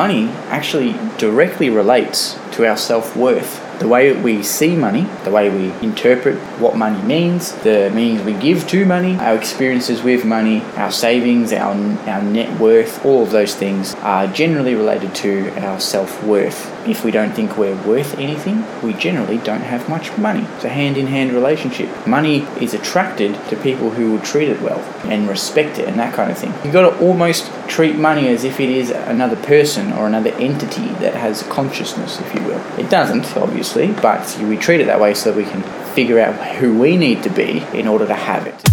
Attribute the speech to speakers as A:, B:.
A: money actually directly relates to our self worth. The way we see money, the way we interpret what money means, the meanings we give to money, our experiences with money, our savings, our, our net worth, all of those things are generally related to our self worth. If we don't think we're worth anything, we generally don't have much money. It's a hand in hand relationship. Money is attracted to people who will treat it well and respect it and that kind of thing. You've got to almost treat money as if it is another person or another entity that has consciousness, if you will. It doesn't, obviously but we treat it that way so that we can figure out who we need to be in order to have it.